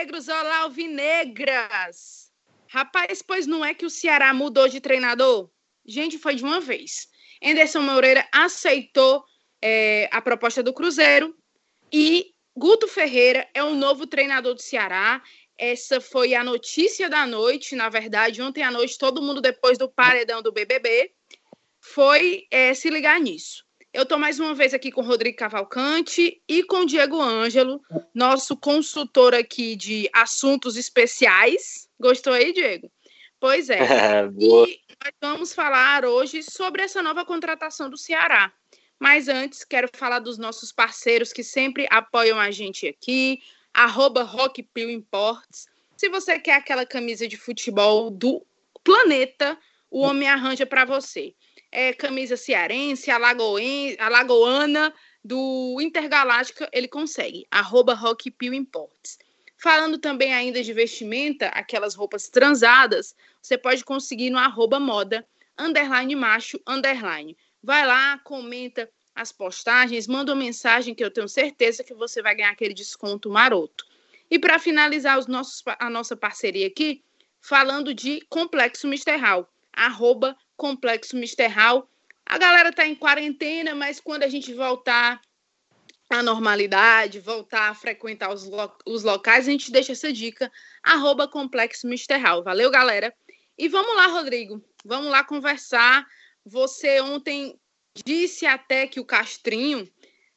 alvinegros, olá, alvinegras! Rapaz, pois não é que o Ceará mudou de treinador? Gente, foi de uma vez. Anderson Moreira aceitou é, a proposta do Cruzeiro e Guto Ferreira é o novo treinador do Ceará. Essa foi a notícia da noite, na verdade, ontem à noite, todo mundo depois do paredão do BBB foi é, se ligar nisso. Eu estou mais uma vez aqui com o Rodrigo Cavalcante e com o Diego Ângelo, nosso consultor aqui de assuntos especiais. Gostou aí, Diego? Pois é. e nós vamos falar hoje sobre essa nova contratação do Ceará. Mas antes, quero falar dos nossos parceiros que sempre apoiam a gente aqui, arroba Imports. Se você quer aquela camisa de futebol do planeta, o homem arranja para você é, camisa cearense, alagoana, do Intergaláctica, ele consegue. Arroba Rock. Falando também ainda de vestimenta, aquelas roupas transadas, você pode conseguir no arroba moda, underline macho, underline. Vai lá, comenta as postagens, manda uma mensagem que eu tenho certeza que você vai ganhar aquele desconto maroto. E para finalizar os nossos, a nossa parceria aqui, falando de Complexo Misterral, arroba Complexo Misterral. A galera tá em quarentena, mas quando a gente voltar à normalidade, voltar a frequentar os, lo os locais, a gente deixa essa dica, arroba Complexo Misterral. Valeu, galera? E vamos lá, Rodrigo, vamos lá conversar. Você ontem disse até que o Castrinho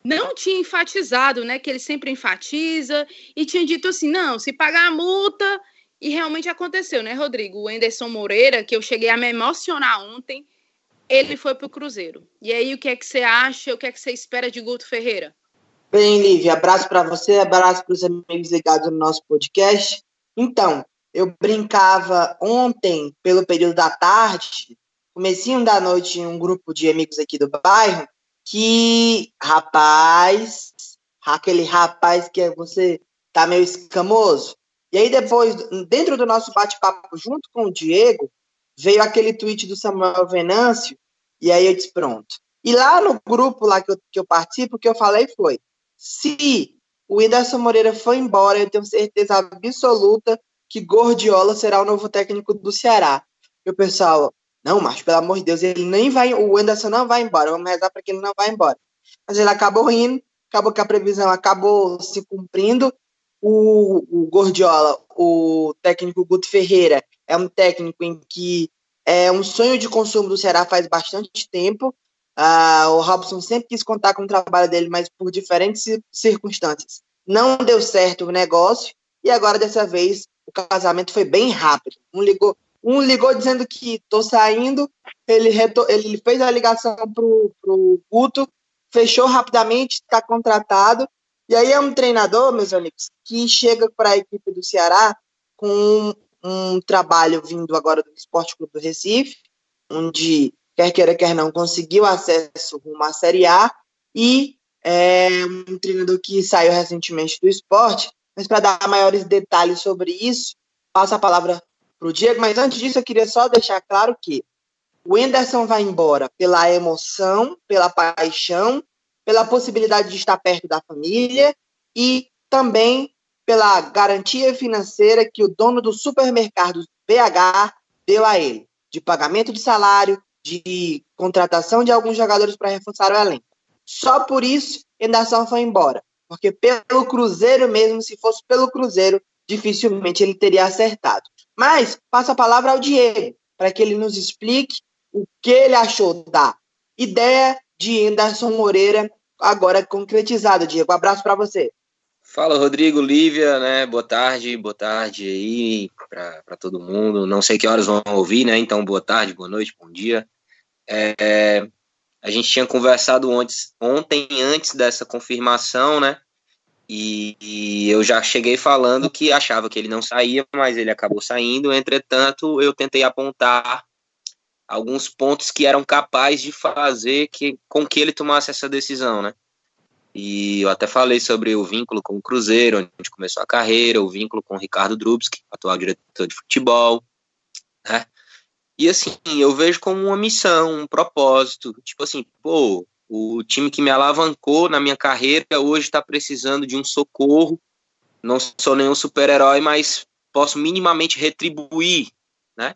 não tinha enfatizado, né? Que ele sempre enfatiza e tinha dito assim: não, se pagar a multa, e realmente aconteceu, né, Rodrigo? O Anderson Moreira, que eu cheguei a me emocionar ontem, ele foi para o Cruzeiro. E aí, o que é que você acha? O que é que você espera de Guto Ferreira? Bem, Lívia, abraço para você, abraço para os amigos ligados no nosso podcast. Então, eu brincava ontem, pelo período da tarde, comecinho da noite, em um grupo de amigos aqui do bairro, que, rapaz, aquele rapaz que você tá meio escamoso, e aí depois, dentro do nosso bate-papo junto com o Diego, veio aquele tweet do Samuel Venâncio, e aí eu disse, pronto. E lá no grupo lá que eu, que eu participo, o que eu falei foi, se o Whindersson Moreira foi embora, eu tenho certeza absoluta que Gordiola será o novo técnico do Ceará. E o pessoal, não, mas pelo amor de Deus, ele nem vai, o Whindersson não vai embora, vamos rezar para que ele não vá embora. Mas ele acabou indo, acabou que a previsão acabou se cumprindo, o, o Gordiola, o técnico Guto Ferreira, é um técnico em que é um sonho de consumo do Ceará faz bastante tempo. Ah, o Robson sempre quis contar com o trabalho dele, mas por diferentes circunstâncias não deu certo o negócio. E agora, dessa vez, o casamento foi bem rápido. Um ligou, um ligou dizendo que estou saindo, ele, ele fez a ligação para o Guto, fechou rapidamente, está contratado e aí é um treinador, meus amigos, que chega para a equipe do Ceará com um, um, trabalho vindo agora do Esporte Clube do Recife, onde, quer queira, quer não, conseguiu acesso rumo à Série A, e é um treinador que saiu recentemente do esporte, mas para dar maiores detalhes sobre isso, passo a palavra para o Diego, mas antes disso eu queria só deixar claro que o Enderson vai embora pela emoção, pela paixão pela possibilidade de estar perto da família e também pela garantia financeira que o dono do supermercado BH deu a ele, de pagamento de salário, de contratação de alguns jogadores para reforçar o elenco. Só por isso, Endação foi embora, porque pelo Cruzeiro mesmo, se fosse pelo Cruzeiro, dificilmente ele teria acertado. Mas passo a palavra ao Diego, para que ele nos explique o que ele achou da ideia de Anderson Moreira agora concretizada. Diego, um abraço para você. Fala, Rodrigo, Lívia, né? Boa tarde, boa tarde aí para todo mundo. Não sei que horas vão ouvir, né? Então, boa tarde, boa noite, bom dia. É, a gente tinha conversado antes, ontem, antes dessa confirmação, né? E, e, eu já cheguei falando que achava que ele não saía, mas ele acabou saindo. Entretanto, eu tentei apontar alguns pontos que eram capazes de fazer que, com que ele tomasse essa decisão, né? E eu até falei sobre o vínculo com o Cruzeiro, onde começou a carreira, o vínculo com o Ricardo Drubski, atual diretor de futebol, né? E assim, eu vejo como uma missão, um propósito, tipo assim, pô, o time que me alavancou na minha carreira hoje está precisando de um socorro não sou nenhum super-herói, mas posso minimamente retribuir, né?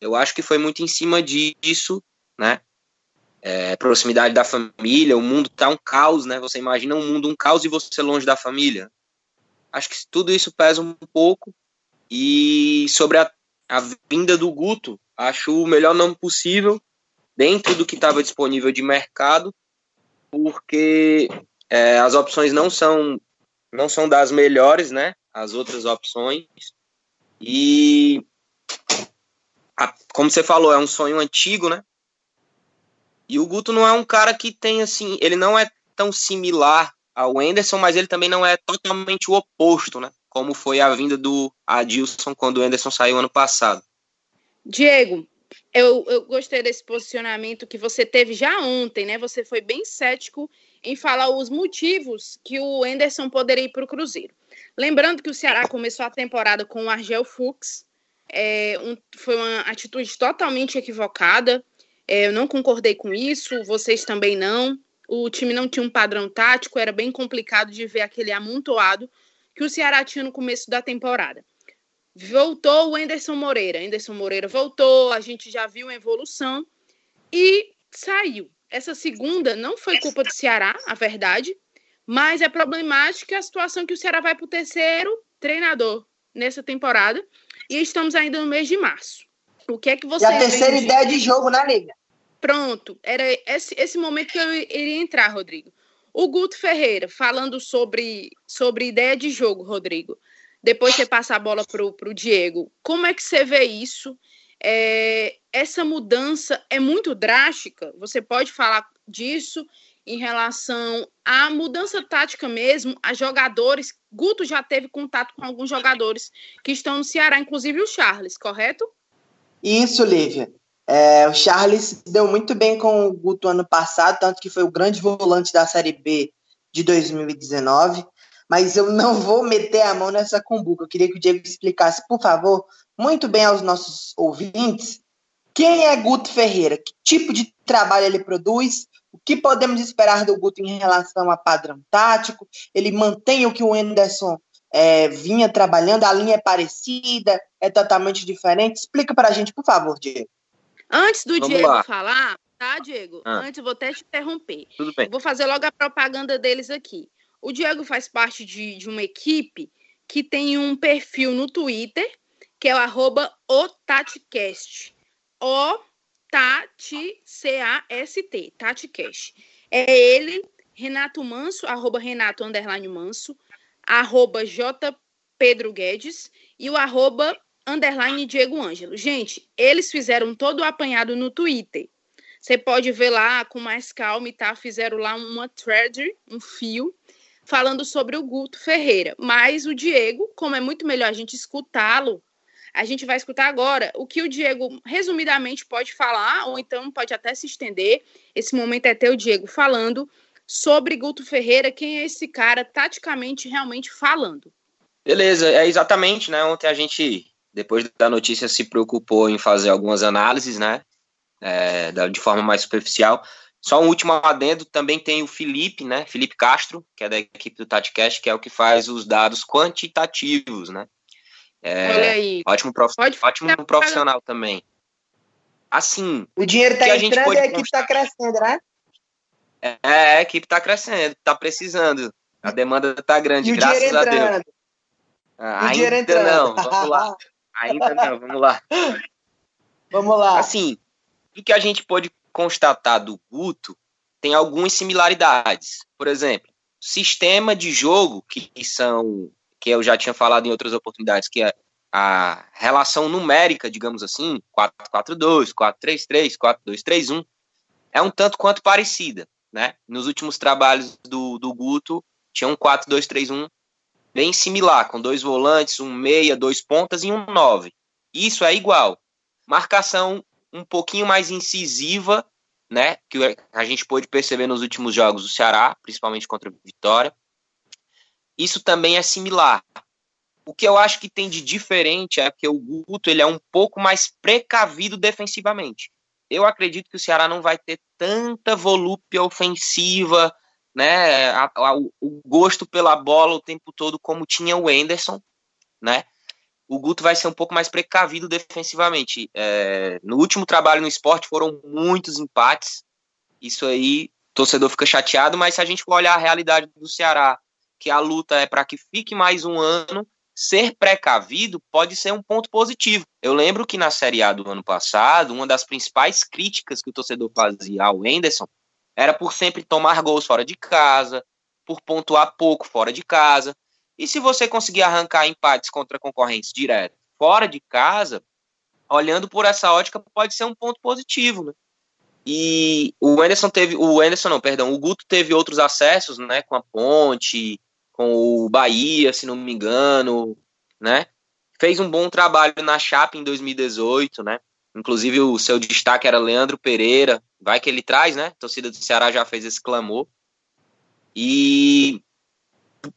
Eu acho que foi muito em cima disso, né? É, proximidade da família, o mundo tá um caos, né? Você imagina um mundo um caos e você longe da família. Acho que tudo isso pesa um pouco. E sobre a, a vinda do Guto, acho o melhor nome possível dentro do que estava disponível de mercado, porque é, as opções não são não são das melhores, né? As outras opções. E a, como você falou, é um sonho antigo, né? E o Guto não é um cara que tem assim, ele não é tão similar ao Enderson, mas ele também não é totalmente o oposto, né? Como foi a vinda do Adilson quando o Enderson saiu ano passado. Diego, eu, eu gostei desse posicionamento que você teve já ontem, né? Você foi bem cético em falar os motivos que o Enderson poderia ir para o Cruzeiro. Lembrando que o Ceará começou a temporada com o Argel Fux, é, um, foi uma atitude totalmente equivocada. É, eu não concordei com isso, vocês também não. O time não tinha um padrão tático, era bem complicado de ver aquele amontoado que o Ceará tinha no começo da temporada. Voltou o Enderson Moreira. Enderson Moreira voltou, a gente já viu a evolução e saiu. Essa segunda não foi culpa do Ceará, a verdade, mas é problemática a situação que o Ceará vai para o terceiro treinador nessa temporada e estamos ainda no mês de março. O que é que você. E a terceira ideia de jogo na Liga. Pronto, era esse, esse momento que eu iria entrar, Rodrigo. O Guto Ferreira, falando sobre, sobre ideia de jogo, Rodrigo depois você passa a bola para o Diego. Como é que você vê isso? É, essa mudança é muito drástica? Você pode falar disso em relação à mudança tática mesmo, a jogadores. Guto já teve contato com alguns jogadores que estão no Ceará, inclusive o Charles, correto? Isso, Lívia. É, o Charles deu muito bem com o Guto ano passado, tanto que foi o grande volante da Série B de 2019 mas eu não vou meter a mão nessa cumbuca. Eu queria que o Diego explicasse, por favor, muito bem aos nossos ouvintes, quem é Guto Ferreira, que tipo de trabalho ele produz, o que podemos esperar do Guto em relação a padrão tático, ele mantém o que o Anderson é, vinha trabalhando, a linha é parecida, é totalmente diferente. Explica para a gente, por favor, Diego. Antes do Vamos Diego lá. falar, tá, Diego? Ah. Antes, vou até te interromper. Tudo bem. Vou fazer logo a propaganda deles aqui. O Diego faz parte de, de uma equipe que tem um perfil no Twitter, que é o arroba otatcast. O Tati, C-A-S-T, TatiCast. É ele, Renato Manso, arroba Renato underline Manso, arroba J. Pedro Guedes e o arroba underline Diego Ângelo. Gente, eles fizeram todo o apanhado no Twitter. Você pode ver lá com mais calma e tá? Fizeram lá uma thread, um fio, falando sobre o Guto Ferreira. Mas o Diego, como é muito melhor a gente escutá-lo, a gente vai escutar agora o que o Diego resumidamente pode falar, ou então pode até se estender. Esse momento é ter o Diego falando sobre Guto Ferreira, quem é esse cara taticamente realmente falando. Beleza, é exatamente, né? Ontem a gente, depois da notícia, se preocupou em fazer algumas análises, né? É, de forma mais superficial. Só um último adendo, também tem o Felipe, né? Felipe Castro, que é da equipe do TatiCast, que é o que faz os dados quantitativos, né? É, Olha aí. Ótimo, prof... ótimo profissional também. Assim. O dinheiro está entrando e a equipe está crescendo, né? É, a equipe está crescendo, está precisando. A demanda está grande, graças a Deus. Ah, ainda não, vamos lá. Ainda não, vamos lá. Vamos lá. Assim, o que a gente pode constatar do Guto tem algumas similaridades. Por exemplo, sistema de jogo que são que eu já tinha falado em outras oportunidades, que é a relação numérica, digamos assim, 4-4-2, 4-3-3, 4-2-3-1, é um tanto quanto parecida, né? Nos últimos trabalhos do, do Guto, tinha um 4-2-3-1 bem similar, com dois volantes, um meia, dois pontas e um nove. Isso é igual. Marcação um pouquinho mais incisiva, né? Que a gente pôde perceber nos últimos jogos do Ceará, principalmente contra o Vitória. Isso também é similar. O que eu acho que tem de diferente é que o Guto ele é um pouco mais precavido defensivamente. Eu acredito que o Ceará não vai ter tanta volúpia ofensiva, né, a, a, o gosto pela bola o tempo todo como tinha o Enderson, né? O Guto vai ser um pouco mais precavido defensivamente. É, no último trabalho no esporte foram muitos empates. Isso aí, torcedor fica chateado, mas se a gente for olhar a realidade do Ceará, que a luta é para que fique mais um ano, ser precavido pode ser um ponto positivo. Eu lembro que na Série A do ano passado, uma das principais críticas que o torcedor fazia ao Enderson era por sempre tomar gols fora de casa, por pontuar pouco fora de casa. E se você conseguir arrancar empates contra concorrentes diretos fora de casa, olhando por essa ótica, pode ser um ponto positivo, né? E o Anderson teve, o Anderson não, perdão, o Guto teve outros acessos, né, com a Ponte, com o Bahia, se não me engano, né? Fez um bom trabalho na Chape em 2018, né? Inclusive o seu destaque era Leandro Pereira, vai que ele traz, né? A torcida do Ceará já fez esse clamor. E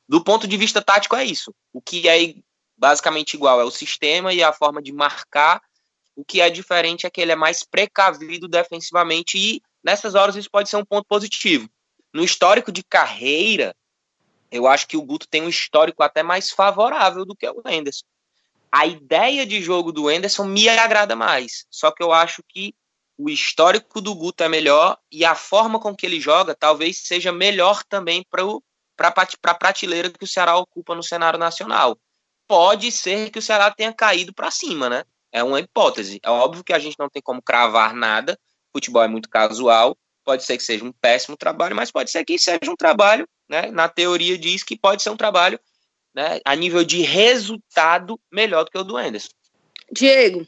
do ponto de vista tático é isso. O que é basicamente igual é o sistema e a forma de marcar. O que é diferente é que ele é mais precavido defensivamente e nessas horas isso pode ser um ponto positivo. No histórico de carreira, eu acho que o Guto tem um histórico até mais favorável do que o Anderson. A ideia de jogo do Anderson me agrada mais, só que eu acho que o histórico do Guto é melhor e a forma com que ele joga talvez seja melhor também para a prateleira que o Ceará ocupa no cenário nacional. Pode ser que o Ceará tenha caído para cima, né? É uma hipótese. É óbvio que a gente não tem como cravar nada, futebol é muito casual, pode ser que seja um péssimo trabalho, mas pode ser que seja um trabalho, né? Na teoria diz que pode ser um trabalho né, a nível de resultado melhor do que o do Anderson. Diego,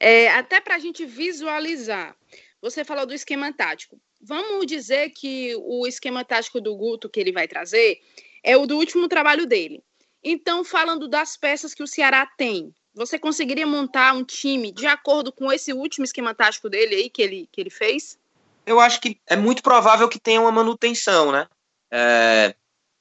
é, até para a gente visualizar, você falou do esquema tático. Vamos dizer que o esquema tático do Guto que ele vai trazer é o do último trabalho dele. Então, falando das peças que o Ceará tem, você conseguiria montar um time de acordo com esse último esquema tático dele aí que ele, que ele fez? Eu acho que é muito provável que tenha uma manutenção, né? É,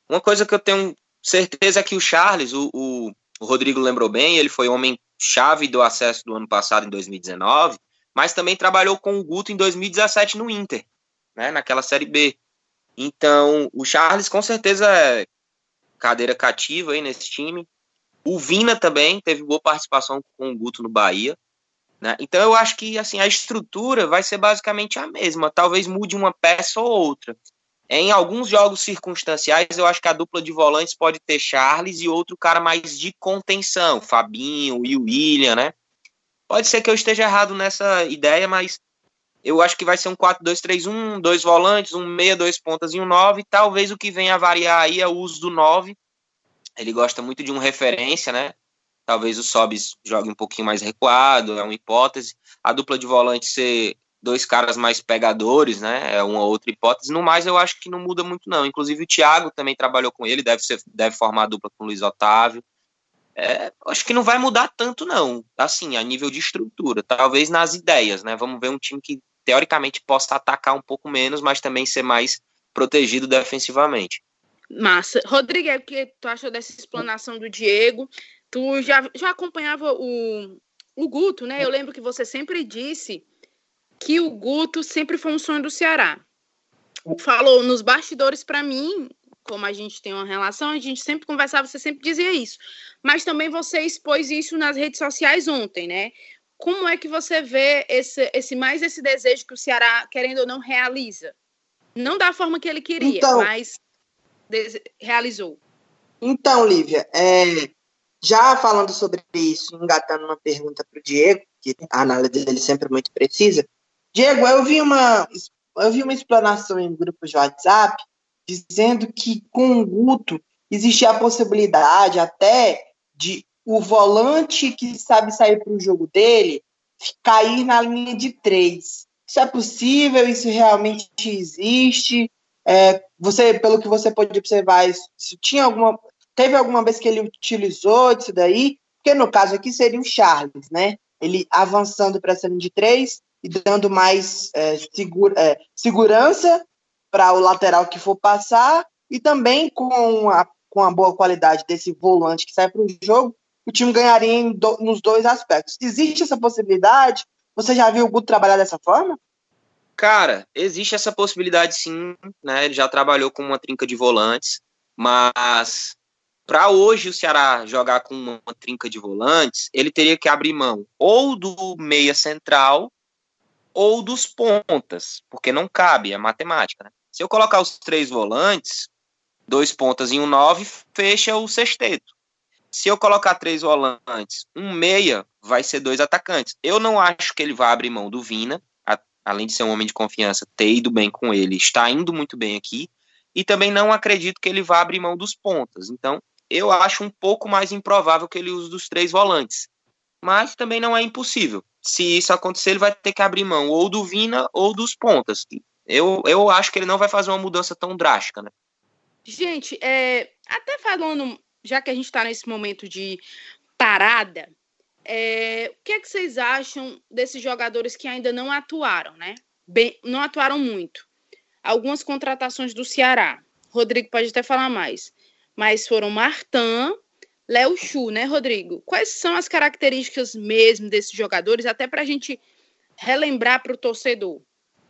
uma coisa que eu tenho certeza é que o Charles, o, o, o Rodrigo lembrou bem, ele foi homem chave do acesso do ano passado, em 2019, mas também trabalhou com o Guto em 2017 no Inter, né, naquela Série B. Então, o Charles com certeza é cadeira cativa aí nesse time. O Vina também teve boa participação com o Guto no Bahia. Né? Então, eu acho que assim a estrutura vai ser basicamente a mesma. Talvez mude uma peça ou outra. Em alguns jogos circunstanciais, eu acho que a dupla de volantes pode ter Charles e outro cara mais de contenção, Fabinho e William, né? Pode ser que eu esteja errado nessa ideia, mas eu acho que vai ser um 4-2-3-1, dois volantes, um meia, dois pontas e um 9. Talvez o que venha a variar aí é o uso do 9. Ele gosta muito de um referência, né? Talvez o Sobis jogue um pouquinho mais recuado, é uma hipótese. A dupla de volante ser dois caras mais pegadores, né? É uma outra hipótese. No mais, eu acho que não muda muito, não. Inclusive, o Thiago também trabalhou com ele, deve, ser, deve formar dupla com o Luiz Otávio. É, acho que não vai mudar tanto, não. Assim, a nível de estrutura. Talvez nas ideias, né? Vamos ver um time que, teoricamente, possa atacar um pouco menos, mas também ser mais protegido defensivamente. Massa. Rodrigo, o que tu achou dessa explanação do Diego? Tu já, já acompanhava o, o Guto, né? Eu lembro que você sempre disse que o Guto sempre foi um sonho do Ceará. Falou nos bastidores para mim, como a gente tem uma relação, a gente sempre conversava, você sempre dizia isso. Mas também você expôs isso nas redes sociais ontem, né? Como é que você vê esse, esse mais esse desejo que o Ceará, querendo ou não, realiza? Não da forma que ele queria, então, mas realizou. Então, Lívia, é, já falando sobre isso, engatando uma pergunta para o Diego, que a análise dele sempre é muito precisa, Diego, eu vi uma, eu vi uma explanação em grupos de WhatsApp dizendo que com o Guto existia a possibilidade até de o volante que sabe sair para o jogo dele cair na linha de três. Isso é possível? Isso realmente existe? É, você, pelo que você pode observar, isso, isso, tinha alguma, teve alguma vez que ele utilizou isso daí? Porque no caso aqui seria o Charles, né? Ele avançando para essa linha de três e dando mais é, segura, é, segurança para o lateral que for passar e também com a, com a boa qualidade desse volante que sai para o jogo, o time ganharia do, nos dois aspectos. Existe essa possibilidade? Você já viu o Guto trabalhar dessa forma? Cara, existe essa possibilidade sim, né? Ele já trabalhou com uma trinca de volantes, mas para hoje o Ceará jogar com uma trinca de volantes, ele teria que abrir mão ou do meia central ou dos pontas, porque não cabe, é matemática. Né? Se eu colocar os três volantes, dois pontas e um nove, fecha o sexteto. Se eu colocar três volantes, um meia, vai ser dois atacantes. Eu não acho que ele vai abrir mão do Vina, a, além de ser um homem de confiança, ter ido bem com ele, está indo muito bem aqui. E também não acredito que ele vá abrir mão dos pontas. Então, eu acho um pouco mais improvável que ele use dos três volantes. Mas também não é impossível. Se isso acontecer, ele vai ter que abrir mão ou do Vina ou dos pontas. Eu, eu acho que ele não vai fazer uma mudança tão drástica, né? Gente, é, até falando, já que a gente está nesse momento de parada, é, o que é que vocês acham desses jogadores que ainda não atuaram, né? Bem, não atuaram muito. Algumas contratações do Ceará. Rodrigo pode até falar mais mas foram Martin, Léo Chu, né, Rodrigo? Quais são as características mesmo desses jogadores, até para a gente relembrar para o torcedor?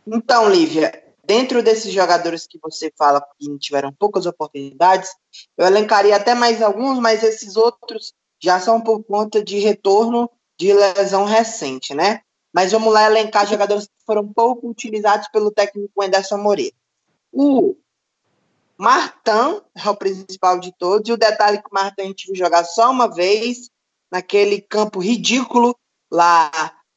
Então, Lívia, dentro desses jogadores que você fala que tiveram poucas oportunidades, eu elencaria até mais alguns, mas esses outros já são por conta de retorno de lesão recente, né? Mas vamos lá elencar jogadores que foram pouco utilizados pelo técnico Anderson Moreira. O Martão é o principal de todos, e o detalhe que o Martão a gente viu jogar só uma vez, naquele campo ridículo lá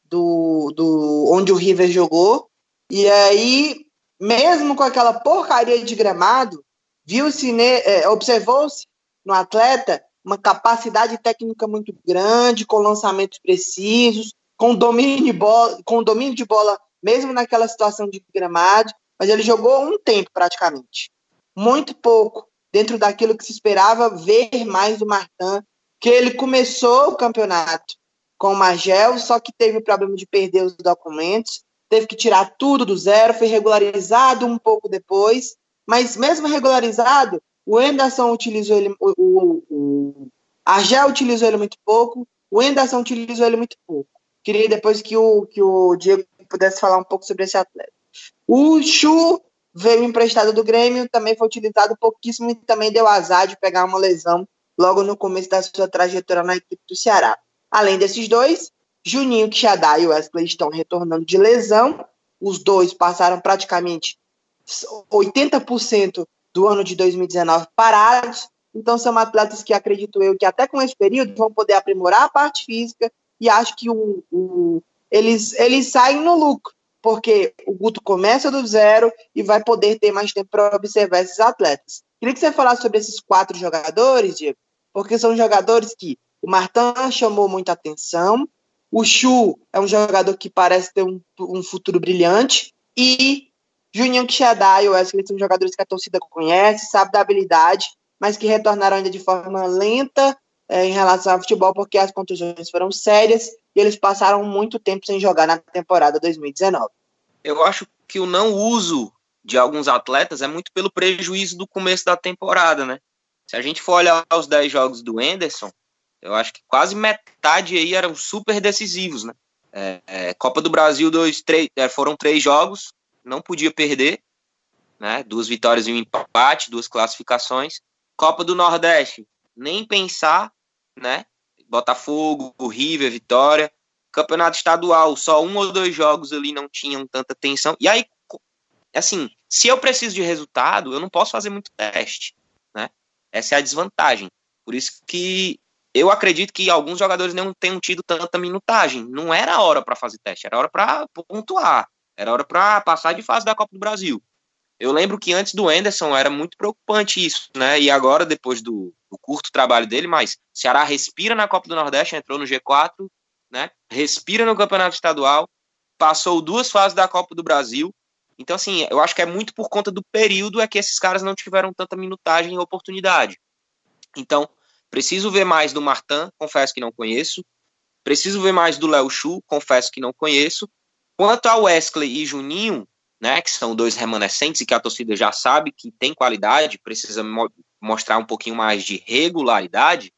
do, do onde o River jogou. E aí, mesmo com aquela porcaria de gramado, viu-se, é, observou-se no atleta uma capacidade técnica muito grande, com lançamentos precisos, com domínio de bola, com domínio de bola mesmo naquela situação de gramado, mas ele jogou um tempo praticamente muito pouco dentro daquilo que se esperava ver mais do Martin, que ele começou o campeonato com o Magel, só que teve o problema de perder os documentos, teve que tirar tudo do zero, foi regularizado um pouco depois, mas mesmo regularizado, o Anderson utilizou ele, o, o, o Argel utilizou ele muito pouco, o Anderson utilizou ele muito pouco. Queria depois que o, que o Diego pudesse falar um pouco sobre esse atleta. O Chu veio emprestado do Grêmio, também foi utilizado pouquíssimo e também deu azar de pegar uma lesão logo no começo da sua trajetória na equipe do Ceará. Além desses dois, Juninho Quixadá e Wesley estão retornando de lesão. Os dois passaram praticamente 80% do ano de 2019 parados. Então são atletas que acredito eu que até com esse período vão poder aprimorar a parte física e acho que o, o eles, eles saem no lucro porque o Guto começa do zero e vai poder ter mais tempo para observar esses atletas. Queria que você falasse sobre esses quatro jogadores, Diego, porque são jogadores que o Martin chamou muita atenção, o Chu é um jogador que parece ter um, um futuro brilhante, e Juninho Quixadá e o Wesley são jogadores que a torcida conhece, sabe da habilidade, mas que retornaram ainda de forma lenta é, em relação ao futebol, porque as contusões foram sérias eles passaram muito tempo sem jogar na temporada 2019. Eu acho que o não uso de alguns atletas é muito pelo prejuízo do começo da temporada, né? Se a gente for olhar os 10 jogos do Enderson, eu acho que quase metade aí eram super decisivos, né? É, é, Copa do Brasil, dois, três, é, foram três jogos, não podia perder, né? Duas vitórias e um empate, duas classificações. Copa do Nordeste, nem pensar, né? Botafogo, River, Vitória. Campeonato estadual, só um ou dois jogos ali não tinham tanta atenção. E aí, assim, se eu preciso de resultado, eu não posso fazer muito teste, né? Essa é a desvantagem. Por isso que eu acredito que alguns jogadores não tenham tido tanta minutagem. Não era hora para fazer teste, era hora para pontuar, era hora para passar de fase da Copa do Brasil. Eu lembro que antes do Anderson era muito preocupante isso, né? E agora, depois do, do curto trabalho dele, mas Ceará respira na Copa do Nordeste, entrou no G4, né? Respira no Campeonato Estadual, passou duas fases da Copa do Brasil. Então, assim, eu acho que é muito por conta do período é que esses caras não tiveram tanta minutagem e oportunidade. Então, preciso ver mais do Martin, confesso que não conheço. Preciso ver mais do Léo Chu, confesso que não conheço. Quanto ao Wesley e Juninho, né, que são dois remanescentes e que a torcida já sabe que tem qualidade, precisa mostrar um pouquinho mais de regularidade,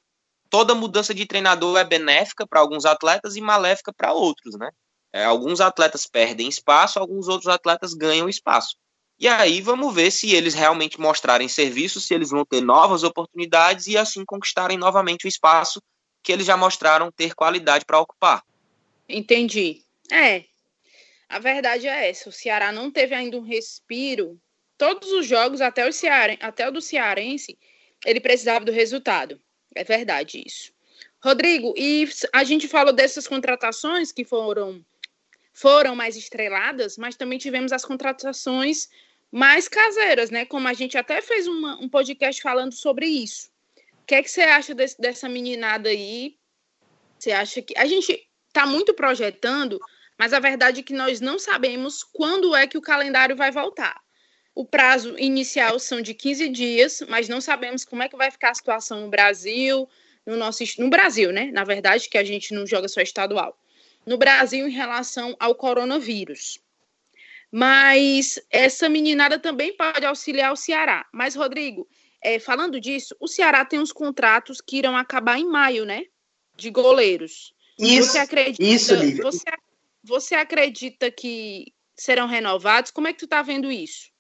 toda mudança de treinador é benéfica para alguns atletas e maléfica para outros, né? É, alguns atletas perdem espaço, alguns outros atletas ganham espaço. E aí vamos ver se eles realmente mostrarem serviço, se eles vão ter novas oportunidades e assim conquistarem novamente o espaço que eles já mostraram ter qualidade para ocupar. Entendi. É. A verdade é essa. O Ceará não teve ainda um respiro. Todos os jogos, até o, Cearen, até o do Cearense, ele precisava do resultado. É verdade isso. Rodrigo, e a gente falou dessas contratações que foram foram mais estreladas, mas também tivemos as contratações mais caseiras, né? Como a gente até fez uma, um podcast falando sobre isso. O que é que você acha desse, dessa meninada aí? Você acha que a gente está muito projetando, mas a verdade é que nós não sabemos quando é que o calendário vai voltar. O prazo inicial são de 15 dias, mas não sabemos como é que vai ficar a situação no Brasil, no nosso no Brasil, né? Na verdade, que a gente não joga só estadual. No Brasil em relação ao coronavírus. Mas essa meninada também pode auxiliar o Ceará. Mas, Rodrigo, é, falando disso, o Ceará tem uns contratos que irão acabar em maio, né? De goleiros. Isso, você acredita, isso, Lívia. Você, você acredita que serão renovados? Como é que tu tá vendo isso?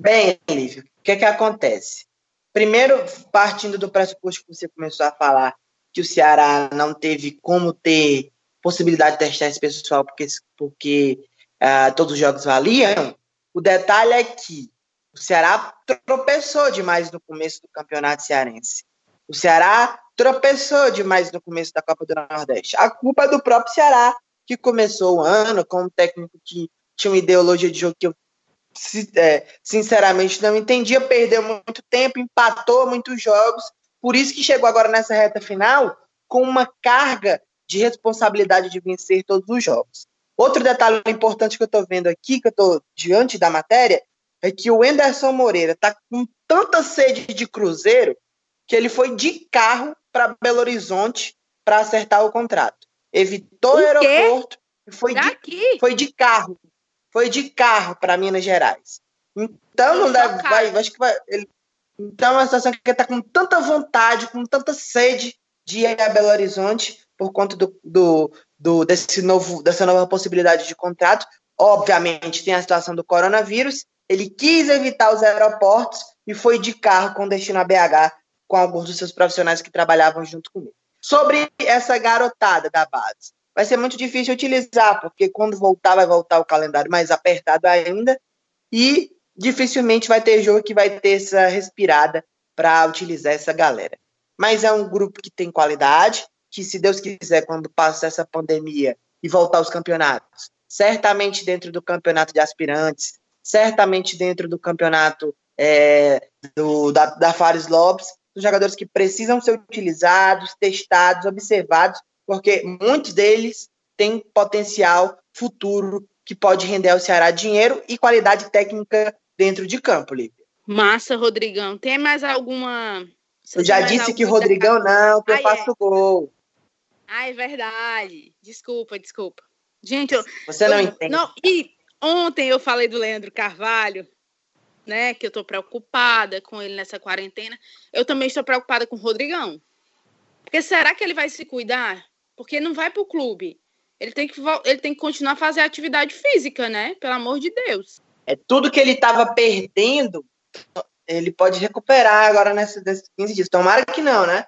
Bem, Lívia, o que é que acontece? Primeiro, partindo do pressuposto que você começou a falar, que o Ceará não teve como ter possibilidade de testar esse pessoal porque, porque uh, todos os jogos valiam, o detalhe é que o Ceará tropeçou demais no começo do campeonato cearense. O Ceará tropeçou demais no começo da Copa do Nordeste. A culpa é do próprio Ceará, que começou o ano com um técnico que tinha uma ideologia de jogo que eu sinceramente não entendia, perdeu muito tempo, empatou muitos jogos, por isso que chegou agora nessa reta final com uma carga de responsabilidade de vencer todos os jogos. Outro detalhe importante que eu estou vendo aqui, que eu estou diante da matéria, é que o Enderson Moreira está com tanta sede de Cruzeiro que ele foi de carro para Belo Horizonte para acertar o contrato. Evitou o, o aeroporto e foi de, foi de carro. Foi de carro para Minas Gerais. Então não deve. Vai, acho que vai. Ele, então é uma situação que ele está com tanta vontade, com tanta sede de ir a Belo Horizonte por conta do, do, do, desse novo, dessa nova possibilidade de contrato. Obviamente, tem a situação do coronavírus. Ele quis evitar os aeroportos e foi de carro com destino a BH com alguns dos seus profissionais que trabalhavam junto comigo. Sobre essa garotada da base, vai ser muito difícil utilizar, porque quando voltar, vai voltar o calendário mais apertado ainda e dificilmente vai ter jogo que vai ter essa respirada para utilizar essa galera. Mas é um grupo que tem qualidade, que, se Deus quiser, quando passar essa pandemia e voltar aos campeonatos, certamente dentro do campeonato de aspirantes, certamente dentro do campeonato é, do, da, da Fares Lopes, são jogadores que precisam ser utilizados, testados, observados, porque muitos deles têm potencial futuro que pode render ao Ceará dinheiro e qualidade técnica dentro de campo, Lívia. Massa, Rodrigão. Tem mais alguma. Você eu já disse que Rodrigão não, que eu faço é. gol. Ah, é verdade. Desculpa, desculpa. Gente, eu, você não eu, entende. Não, e ontem eu falei do Leandro Carvalho, né? Que eu tô preocupada com ele nessa quarentena. Eu também estou preocupada com o Rodrigão. Porque será que ele vai se cuidar? Porque não vai pro clube. Ele tem que, ele tem que continuar a fazer atividade física, né? Pelo amor de Deus. É tudo que ele estava perdendo, ele pode recuperar agora nesses, nesses 15 dias. Tomara que não, né?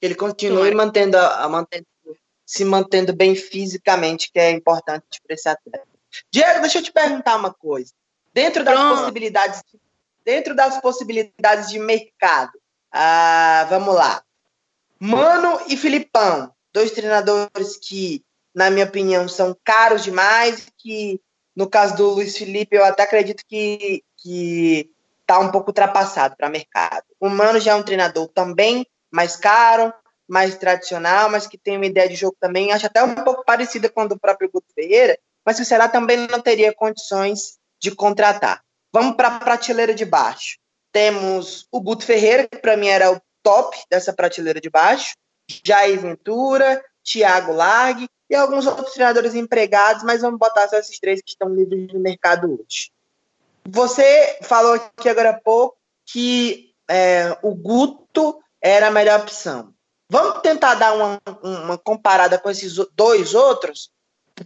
Que ele continue mantendo, a, mantendo se mantendo bem fisicamente, que é importante para esse atleta. Diego, deixa eu te perguntar uma coisa. Dentro das Pronto. possibilidades, dentro das possibilidades de mercado, ah, vamos lá. Mano e Filipão, dois treinadores que, na minha opinião, são caros demais, que no caso do Luiz Felipe, eu até acredito que que tá um pouco ultrapassado para mercado. O Mano já é um treinador também mais caro, mais tradicional, mas que tem uma ideia de jogo também, acho até um pouco parecida com a do próprio Guto Ferreira, mas que o Ceará também não teria condições de contratar. Vamos para a prateleira de baixo. Temos o Guto Ferreira, que para mim era o top dessa prateleira de baixo, Jair Ventura, Thiago Largue e alguns outros treinadores empregados, mas vamos botar só esses três que estão livres no mercado hoje. Você falou aqui agora há pouco que é, o Guto era a melhor opção. Vamos tentar dar uma, uma comparada com esses dois outros?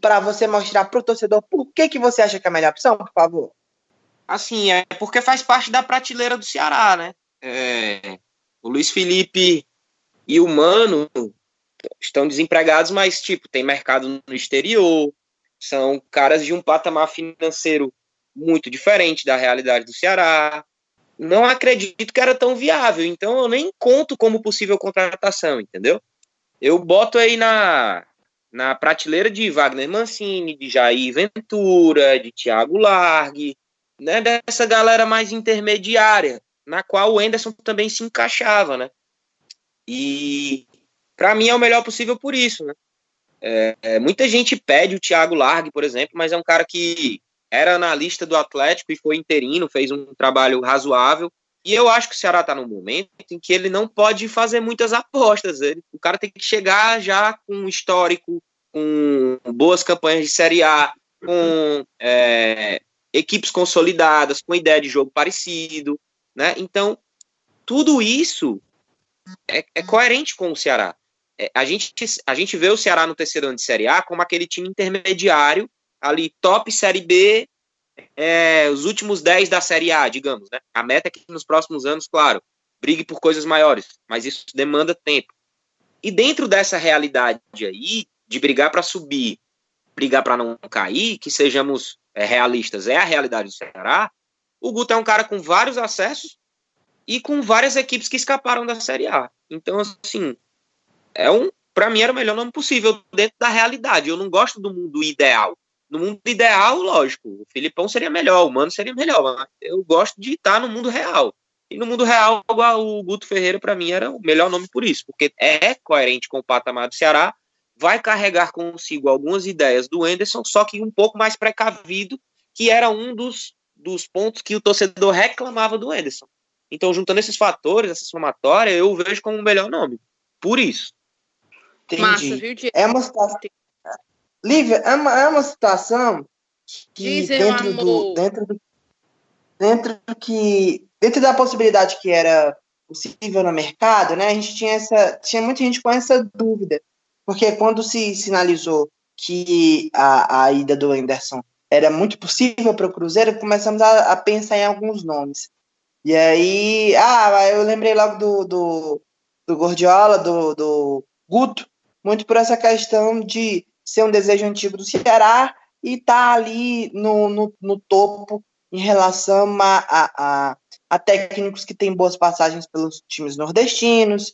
para você mostrar para o torcedor por que, que você acha que é a melhor opção, por favor? Assim, é porque faz parte da prateleira do Ceará, né? É, o Luiz Felipe e o Mano estão desempregados, mas, tipo, tem mercado no exterior, são caras de um patamar financeiro muito diferente da realidade do Ceará. Não acredito que era tão viável, então eu nem conto como possível contratação, entendeu? Eu boto aí na, na prateleira de Wagner Mancini, de Jair Ventura, de Thiago Largue, né, dessa galera mais intermediária, na qual o Enderson também se encaixava, né? E para mim é o melhor possível por isso, né? É, é, muita gente pede o Thiago Largue, por exemplo, mas é um cara que era analista do Atlético e foi interino, fez um trabalho razoável. E eu acho que o Ceará está num momento em que ele não pode fazer muitas apostas. Ele, o cara tem que chegar já com histórico, com boas campanhas de Série A, com é, equipes consolidadas, com ideia de jogo parecido, né? Então, tudo isso é, é coerente com o Ceará. É, a, gente, a gente vê o Ceará no terceiro ano de Série A como aquele time intermediário, ali top Série B, é, os últimos 10 da Série A, digamos, né? A meta é que nos próximos anos, claro, brigue por coisas maiores, mas isso demanda tempo. E dentro dessa realidade aí, de brigar para subir, brigar para não cair, que sejamos é, realistas, é a realidade do Ceará, o Guto é um cara com vários acessos e com várias equipes que escaparam da Série A. Então, assim, é um, para mim era o melhor nome possível dentro da realidade. Eu não gosto do mundo ideal. No mundo ideal, lógico, o Filipão seria melhor, o Mano seria melhor, eu gosto de estar no mundo real. E no mundo real, o Guto Ferreira, para mim, era o melhor nome por isso, porque é coerente com o patamar do Ceará, vai carregar consigo algumas ideias do Enderson, só que um pouco mais precavido, que era um dos, dos pontos que o torcedor reclamava do Enderson. Então, juntando esses fatores, essa somatória, eu vejo como o melhor nome. Por isso. Entendi. Massa, viu, É uma situação. Lívia, é uma, é uma situação que Dizem dentro do, dentro do. Dentro do que. Dentro da possibilidade que era possível no mercado, né? A gente tinha essa. Tinha muita gente com essa dúvida porque quando se sinalizou que a, a ida do Anderson era muito possível para o Cruzeiro, começamos a, a, pensar em alguns nomes. E aí, ah, eu lembrei logo do, do, do Gordiola, do, do Guto, muito por essa questão de ser um desejo antigo do Ceará e estar tá ali no, no, no, topo em relação a, a, a, a técnicos que têm boas passagens pelos times nordestinos,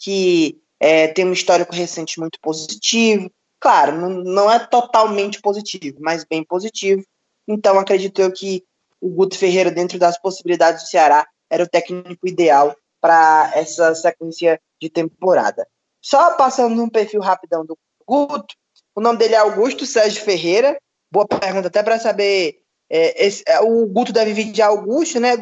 que é, tem um histórico recente muito positivo. Claro, não, não é totalmente positivo, mas bem positivo. Então, acredito eu que o Guto Ferreira, dentro das possibilidades do Ceará, era o técnico ideal para essa sequência de temporada. Só passando um perfil rapidão do Guto, o nome dele é Augusto Sérgio Ferreira. Boa pergunta, até para saber. É, esse, é, o Guto deve vir de Augusto, né?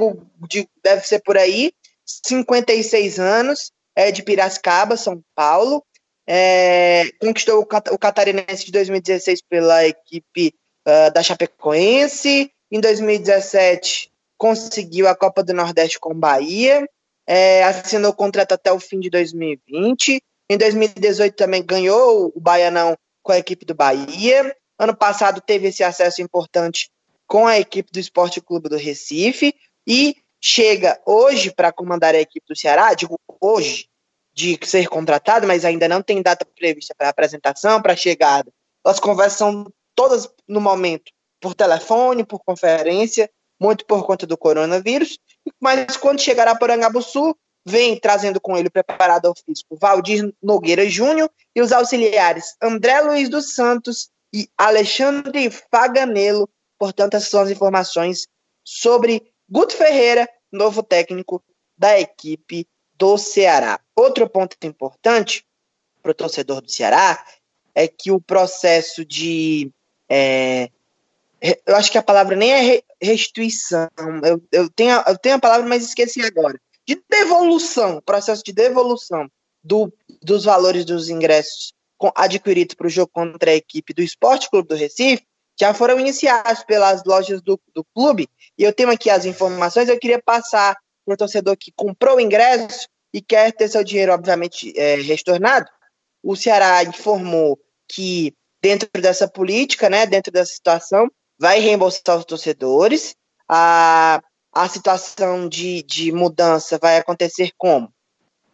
De, deve ser por aí. 56 anos, é de Piracicaba, São Paulo. É, conquistou o, Catarinense de 2016 pela equipe uh, da Chapecoense. Em 2017, conseguiu a Copa do Nordeste com Bahia. É, assinou o contrato até o fim de 2020. Em 2018 também ganhou o Baianão com a equipe do Bahia. Ano passado teve esse acesso importante com a equipe do Esporte Clube do Recife e chega hoje para comandar a equipe do Ceará, digo hoje, de ser contratado, mas ainda não tem data prevista para apresentação, para chegada. As conversas são todas no momento por telefone, por conferência, muito por conta do coronavírus, mas quando chegará por Angabuçu, vem trazendo com ele o preparador físico Valdir Nogueira Júnior e os auxiliares André Luiz dos Santos e Alexandre Faganello. Portanto, essas são as informações sobre Guto Ferreira, novo técnico da equipe do Ceará. Outro ponto importante para o torcedor do Ceará é que o processo de. É, eu acho que a palavra nem é restituição, eu, eu, tenho, eu tenho a palavra, mas esqueci agora. De devolução, processo de devolução do, dos valores dos ingressos adquiridos para o jogo contra a equipe do Esporte Clube do Recife já foram iniciados pelas lojas do, do clube. E eu tenho aqui as informações, eu queria passar para o torcedor que comprou o ingresso e quer ter seu dinheiro, obviamente, é, retornado. O Ceará informou que dentro dessa política, né, dentro dessa situação, vai reembolsar os torcedores. A, a situação de, de mudança vai acontecer como?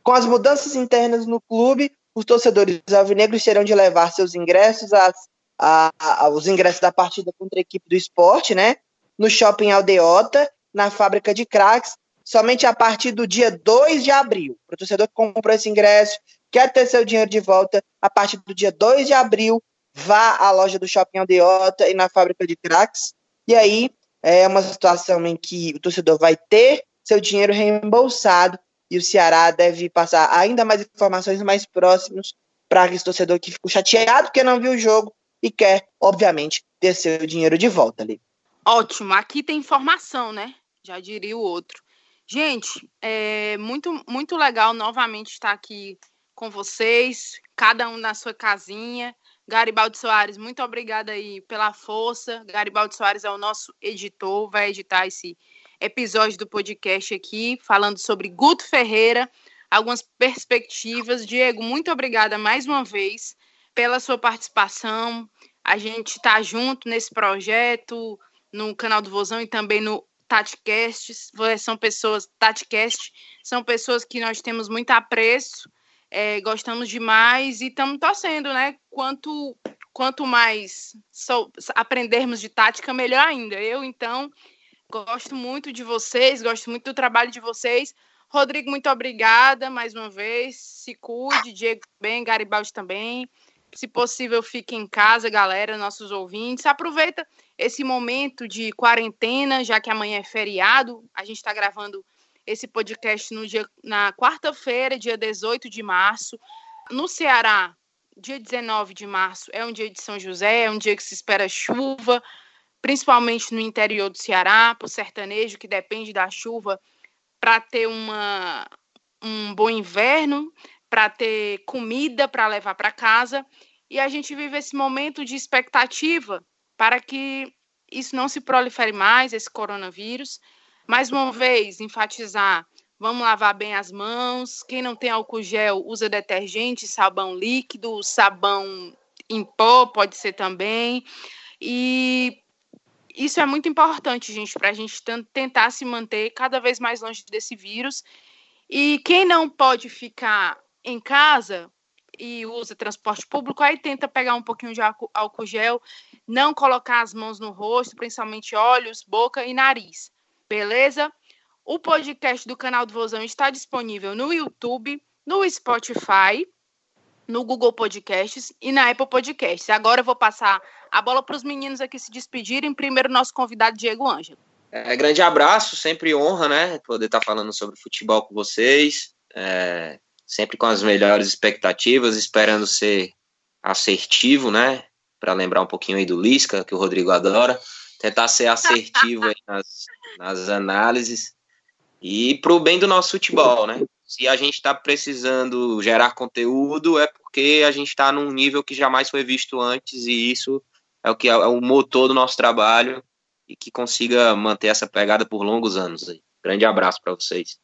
Com as mudanças internas no clube, os torcedores alvinegros terão de levar seus ingressos, às, a, a, os ingressos da partida contra a equipe do esporte, né? No shopping Aldeota, na fábrica de craques, somente a partir do dia 2 de abril. O torcedor que comprou esse ingresso, quer ter seu dinheiro de volta, a partir do dia 2 de abril, vá à loja do Shopping Aldeota e na fábrica de craques. E aí é uma situação em que o torcedor vai ter seu dinheiro reembolsado e o Ceará deve passar ainda mais informações mais próximas para esse torcedor que ficou chateado porque não viu o jogo e quer, obviamente, ter seu dinheiro de volta ali. Ótimo, aqui tem informação, né? Já diria o outro. Gente, é muito, muito legal novamente estar aqui com vocês, cada um na sua casinha. Garibaldi Soares, muito obrigada aí pela força. Garibaldi Soares é o nosso editor, vai editar esse episódio do podcast aqui, falando sobre Guto Ferreira, algumas perspectivas. Diego, muito obrigada mais uma vez pela sua participação. A gente está junto nesse projeto, no canal do Vozão e também no Tatcast, são pessoas, Tatcast, são pessoas que nós temos muito apreço, é, gostamos demais e estamos torcendo, né? Quanto, quanto mais aprendermos de tática, melhor ainda. Eu, então, gosto muito de vocês, gosto muito do trabalho de vocês. Rodrigo, muito obrigada mais uma vez. Se cuide, Diego bem, Garibaldi também. Se possível, fique em casa, galera, nossos ouvintes. Aproveita esse momento de quarentena, já que amanhã é feriado. A gente está gravando esse podcast no dia, na quarta-feira, dia 18 de março. No Ceará, dia 19 de março, é um dia de São José, é um dia que se espera chuva, principalmente no interior do Ceará, para o sertanejo, que depende da chuva para ter uma, um bom inverno, para ter comida para levar para casa. E a gente vive esse momento de expectativa para que isso não se prolifere mais, esse coronavírus. Mais uma vez, enfatizar: vamos lavar bem as mãos. Quem não tem álcool gel, usa detergente, sabão líquido, sabão em pó, pode ser também. E isso é muito importante, gente, para a gente tentar se manter cada vez mais longe desse vírus. E quem não pode ficar em casa, e usa transporte público, aí tenta pegar um pouquinho de álcool gel, não colocar as mãos no rosto, principalmente olhos, boca e nariz. Beleza? O podcast do canal do Vozão está disponível no YouTube, no Spotify, no Google Podcasts e na Apple Podcasts. Agora eu vou passar a bola para os meninos aqui se despedirem. Primeiro, nosso convidado Diego Ângelo. É, grande abraço, sempre honra, né? Poder estar falando sobre futebol com vocês. É, sempre com as melhores expectativas, esperando ser assertivo, né? Para lembrar um pouquinho aí do Lisca, que o Rodrigo adora, tentar ser assertivo nas, nas análises e para o bem do nosso futebol, né? Se a gente está precisando gerar conteúdo, é porque a gente está num nível que jamais foi visto antes e isso é o que é o motor do nosso trabalho e que consiga manter essa pegada por longos anos. Grande abraço para vocês.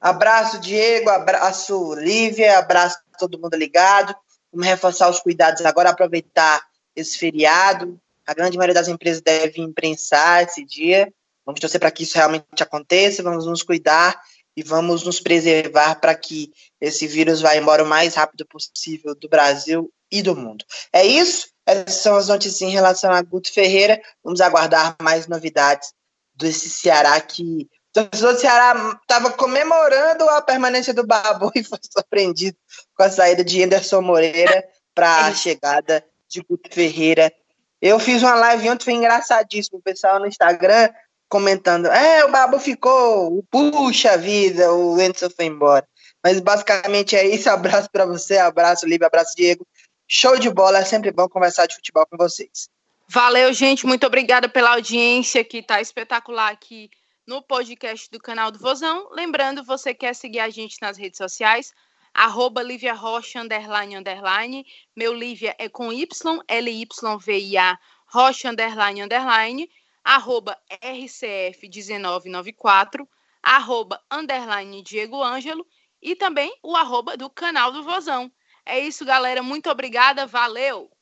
Abraço, Diego, abraço, Lívia, abraço todo mundo ligado. Vamos reforçar os cuidados agora, aproveitar esse feriado. A grande maioria das empresas deve imprensar esse dia. Vamos torcer para que isso realmente aconteça, vamos nos cuidar e vamos nos preservar para que esse vírus vá embora o mais rápido possível do Brasil e do mundo. É isso. Essas são as notícias em relação a Guto Ferreira. Vamos aguardar mais novidades desse Ceará que o torcedor do Ceará estava comemorando a permanência do Babu e foi surpreendido com a saída de Anderson Moreira para a é chegada de Guto Ferreira. Eu fiz uma live ontem, foi engraçadíssimo. O pessoal no Instagram comentando: é, o Babu ficou, puxa vida, o Anderson foi embora. Mas basicamente é isso. Abraço para você, abraço, Lívia, abraço, Diego. Show de bola, é sempre bom conversar de futebol com vocês. Valeu, gente. Muito obrigada pela audiência que está espetacular aqui no podcast do canal do Vozão. Lembrando, você quer seguir a gente nas redes sociais, arroba Lívia Rocha, underline, underline. Meu Lívia é com Y, L-Y-V-I-A, Rocha, underline, underline. Arroba RCF1994, arroba, underline, Diego Ângelo. E também o arroba do canal do Vozão. É isso, galera. Muito obrigada. Valeu!